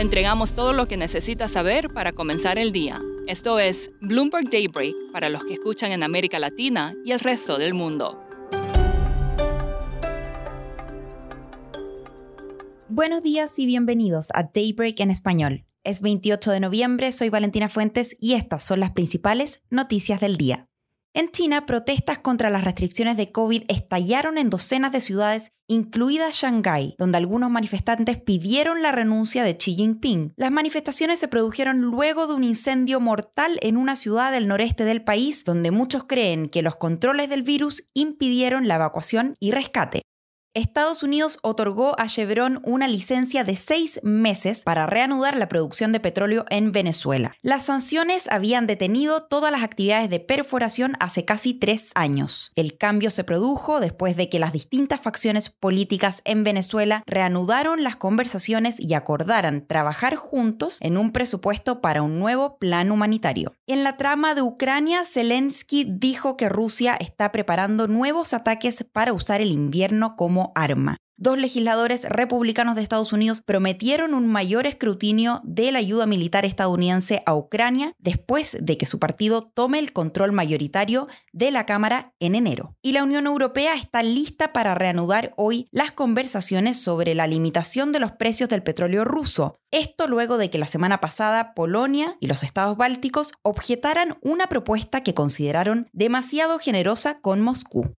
Le entregamos todo lo que necesita saber para comenzar el día. Esto es Bloomberg Daybreak para los que escuchan en América Latina y el resto del mundo. Buenos días y bienvenidos a Daybreak en español. Es 28 de noviembre, soy Valentina Fuentes y estas son las principales noticias del día. En China, protestas contra las restricciones de COVID estallaron en docenas de ciudades, incluida Shanghái, donde algunos manifestantes pidieron la renuncia de Xi Jinping. Las manifestaciones se produjeron luego de un incendio mortal en una ciudad del noreste del país, donde muchos creen que los controles del virus impidieron la evacuación y rescate. Estados Unidos otorgó a Chevron una licencia de seis meses para reanudar la producción de petróleo en Venezuela. Las sanciones habían detenido todas las actividades de perforación hace casi tres años. El cambio se produjo después de que las distintas facciones políticas en Venezuela reanudaron las conversaciones y acordaran trabajar juntos en un presupuesto para un nuevo plan humanitario. En la trama de Ucrania, Zelensky dijo que Rusia está preparando nuevos ataques para usar el invierno como arma. Dos legisladores republicanos de Estados Unidos prometieron un mayor escrutinio de la ayuda militar estadounidense a Ucrania después de que su partido tome el control mayoritario de la Cámara en enero. Y la Unión Europea está lista para reanudar hoy las conversaciones sobre la limitación de los precios del petróleo ruso. Esto luego de que la semana pasada Polonia y los estados bálticos objetaran una propuesta que consideraron demasiado generosa con Moscú.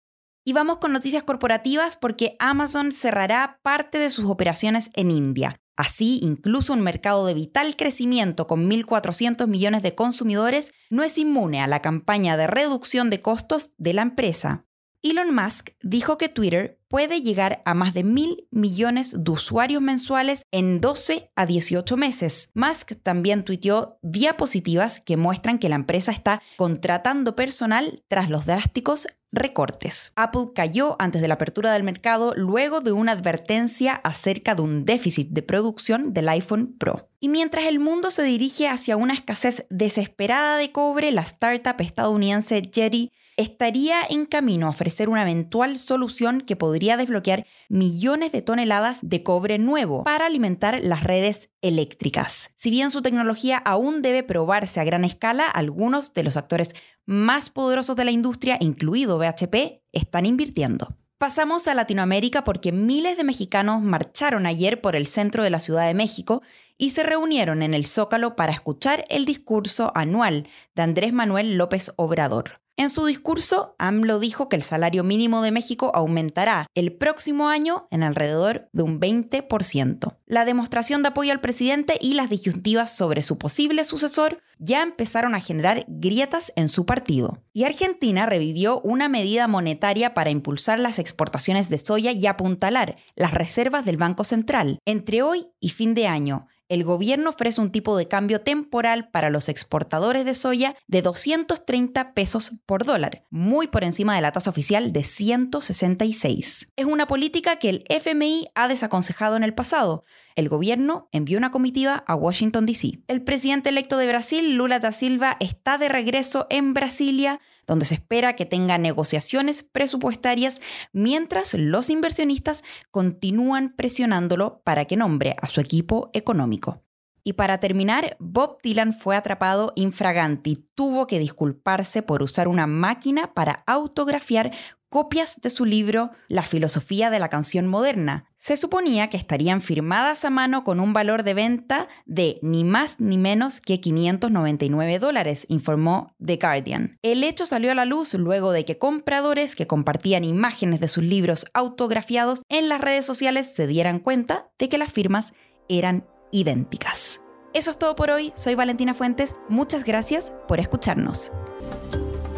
Y vamos con noticias corporativas porque Amazon cerrará parte de sus operaciones en India. Así, incluso un mercado de vital crecimiento con 1.400 millones de consumidores no es inmune a la campaña de reducción de costos de la empresa. Elon Musk dijo que Twitter puede llegar a más de mil millones de usuarios mensuales en 12 a 18 meses. Musk también tuiteó diapositivas que muestran que la empresa está contratando personal tras los drásticos recortes. Apple cayó antes de la apertura del mercado luego de una advertencia acerca de un déficit de producción del iPhone Pro. Y mientras el mundo se dirige hacia una escasez desesperada de cobre, la startup estadounidense Jetty estaría en camino a ofrecer una eventual solución que podría desbloquear millones de toneladas de cobre nuevo para alimentar las redes eléctricas. Si bien su tecnología aún debe probarse a gran escala, algunos de los actores más poderosos de la industria, incluido BHP, están invirtiendo. Pasamos a Latinoamérica porque miles de mexicanos marcharon ayer por el centro de la Ciudad de México y se reunieron en el Zócalo para escuchar el discurso anual de Andrés Manuel López Obrador. En su discurso, AMLO dijo que el salario mínimo de México aumentará el próximo año en alrededor de un 20%. La demostración de apoyo al presidente y las disyuntivas sobre su posible sucesor ya empezaron a generar grietas en su partido. Y Argentina revivió una medida monetaria para impulsar las exportaciones de soya y apuntalar las reservas del Banco Central. Entre hoy y fin de año, el gobierno ofrece un tipo de cambio temporal para los exportadores de soya de 230 pesos por dólar, muy por encima de la tasa oficial de 166. Es una política que el FMI ha desaconsejado en el pasado. El gobierno envió una comitiva a Washington, D.C. El presidente electo de Brasil, Lula da Silva, está de regreso en Brasilia donde se espera que tenga negociaciones presupuestarias mientras los inversionistas continúan presionándolo para que nombre a su equipo económico. Y para terminar, Bob Dylan fue atrapado infraganti. Tuvo que disculparse por usar una máquina para autografiar copias de su libro La filosofía de la canción moderna. Se suponía que estarían firmadas a mano con un valor de venta de ni más ni menos que 599 dólares, informó The Guardian. El hecho salió a la luz luego de que compradores que compartían imágenes de sus libros autografiados en las redes sociales se dieran cuenta de que las firmas eran idénticas. Eso es todo por hoy, soy Valentina Fuentes, muchas gracias por escucharnos.